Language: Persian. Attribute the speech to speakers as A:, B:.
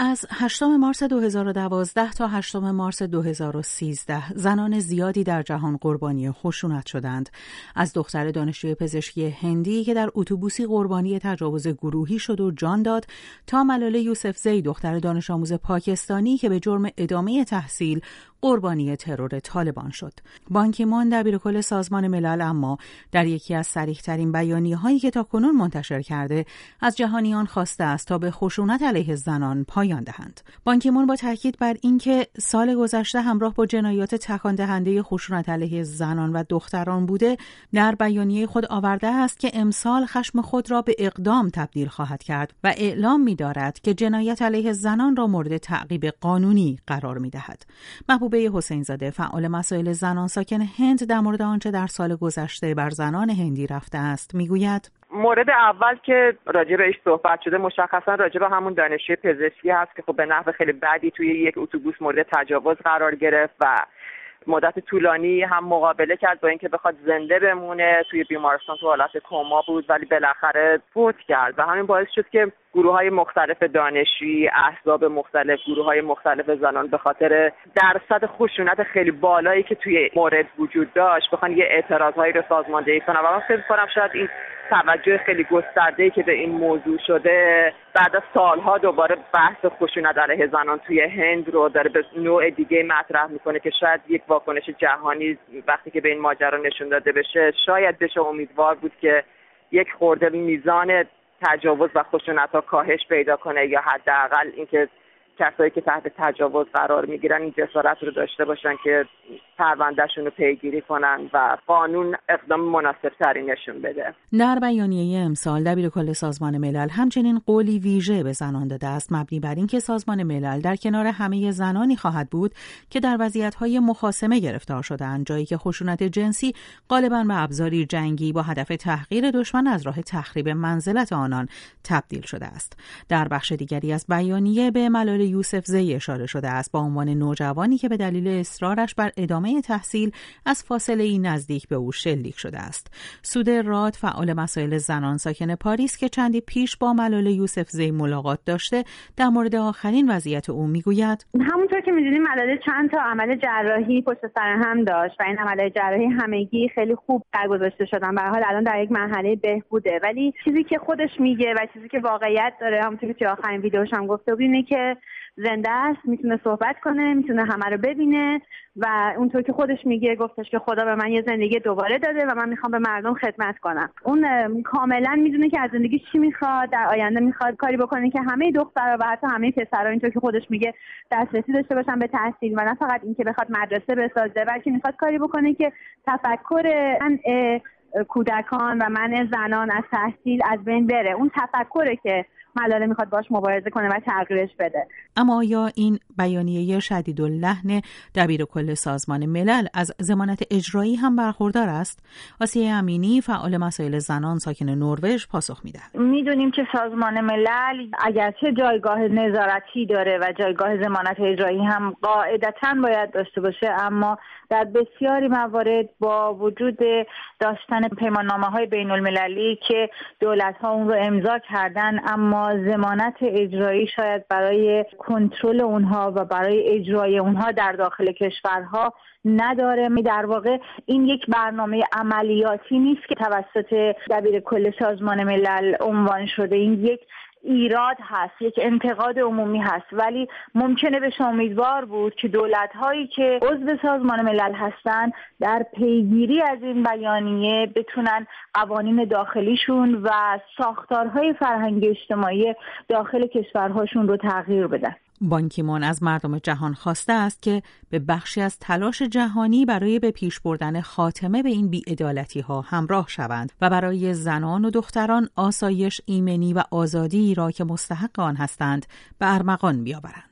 A: از 8 مارس 2012 تا 8 مارس 2013 زنان زیادی در جهان قربانی خشونت شدند. از دختر دانشجوی پزشکی هندی که در اتوبوسی قربانی تجاوز گروهی شد و جان داد تا ملاله یوسف زی دختر دانش آموز پاکستانی که به جرم ادامه تحصیل قربانی ترور طالبان شد. بانکیمون دبیر کل سازمان ملل اما در یکی از سریحترین بیانیه هایی که تا کنون منتشر کرده از جهانیان خواسته است تا به خشونت علیه زنان پایان دهند. بانکیمون با تاکید بر اینکه سال گذشته همراه با جنایات تکان دهنده خشونت علیه زنان و دختران بوده در بیانیه خود آورده است که امسال خشم خود را به اقدام تبدیل خواهد کرد و اعلام می دارد که جنایت علیه زنان را مورد تعقیب قانونی قرار می دهد. محبوبه حسین زاده فعال مسائل زنان ساکن هند در مورد آنچه در سال گذشته بر زنان هندی رفته است. می‌گوید
B: مورد اول که راجع بهش صحبت شده مشخصا راجع به همون دانشجوی پزشکی هست که خب به نحو خیلی بدی توی یک اتوبوس مورد تجاوز قرار گرفت و مدت طولانی هم مقابله کرد با اینکه بخواد زنده بمونه. توی بیمارستان تو حالت کما بود ولی بالاخره فوت کرد. و همین باعث شد که گروه های مختلف دانشی احزاب مختلف گروه های مختلف زنان به خاطر درصد خشونت خیلی بالایی که توی مورد وجود داشت بخوان یه اعتراضهایی رو سازماندهی کنن. و من فکر کنم شاید این توجه خیلی گسترده که به این موضوع شده بعد از سالها دوباره بحث خشونت علیه زنان توی هند رو داره به نوع دیگه مطرح می‌کنه که شاید یک واکنش جهانی وقتی که به این ماجرا نشون داده بشه شاید بشه امیدوار بود که یک خورده میزان تجاوز و خشونت ها کاهش پیدا کنه یا حداقل اینکه کسایی که تحت تجاوز قرار می‌گیرن این جسارت رو داشته باشن که پروندهشون رو پیگیری کنن و قانون اقدام مناسب تری نشون بده.
A: در بیانیه امسال دبیر کل سازمان ملل همچنین قولی ویژه به زنان داده است. مبنی بر اینکه سازمان ملل در کنار همه زنانی خواهد بود که در وضعیت‌های مخاسمه گرفتار شدهاند جایی که خشونت جنسی غالبا به ابزاری جنگی با هدف تحقیر دشمن از راه تخریب منزلت آنان تبدیل شده است. در بخش دیگری از بیانیه به ملال یوسف زی اشاره شده است با عنوان نوجوانی که به دلیل اصرارش بر ادامه تحصیل از فاصله ای نزدیک به او شلیک شده است. سود راد فعال مسائل زنان ساکن پاریس که چندی پیش با ملال یوسف زی ملاقات داشته در مورد آخرین وضعیت او می‌گوید
C: همونطور که می‌دونیم ملاله چند تا عمل جراحی پشت سر هم داشت و این عمل جراحی همگی خیلی خوب برگذاشته شدن به حال الان در یک مرحله بهبوده ولی چیزی که خودش میگه و چیزی که واقعیت داره همونطور که آخرین ویدیوش هم گفته بود اینه که زنده است می‌تونه صحبت کنه می‌تونه همه رو ببینه و اونطور که خودش میگه گفتش که خدا به من یه زندگی دوباره داده و من می‌خوام به مردم خدمت کنم. اون کاملا می‌دونه که از زندگی چی می‌خواد در آینده می‌خواد کاری بکنه که همه دخترها و حتی همه پسرها اینطور که خودش میگه دسترسی داشته باشن به تحصیل و نه فقط اینکه بخواد مدرسه بسازه بلکه می‌خواد کاری بکنه که تفکر کودکان و من زنان از تحصیل از بین بره. اون تفکره که ملاله می‌خواد باش مبارزه کنه و تغییرش بده.
A: اما یا این بیانیه شدید و لحن دبیر کل سازمان ملل از زمانت اجرایی هم برخوردار است؟ آسیه امینی فعال مسائل زنان ساکن نروژ پاسخ میده
D: می‌دونیم که سازمان ملل اگرچه جایگاه نظارتی داره و جایگاه زمانت اجرایی هم قاعدتا باید داشته باشه اما در بسیاری موارد با وجود داشتن پیماننامه های بین المللی که دولت ها اون رو امضا کردن اما زمانت اجرایی شاید برای کنترل اونها و برای اجرای اونها در داخل کشورها نداره. در واقع این یک برنامه عملیاتی نیست که توسط دبیر کل سازمان ملل عنوان شده. این یک ایراد هست یک انتقاد عمومی هست. ولی ممکنه بشه امیدوار بود که دولت هایی که عضو سازمان ملل هستند در پیگیری از این بیانیه بتونن قوانین داخلیشون و ساختارهای فرهنگی اجتماعی داخل کشورهاشون رو تغییر بدن.
A: بانکیمون از مردم جهان خواسته است که به بخشی از تلاش جهانی برای به پیش بردن خاتمه به این بیعدالتی ها همراه شوند و برای زنان و دختران آسایش ایمنی و آزادی را که مستحق آن هستند به ارمغان بیاورند.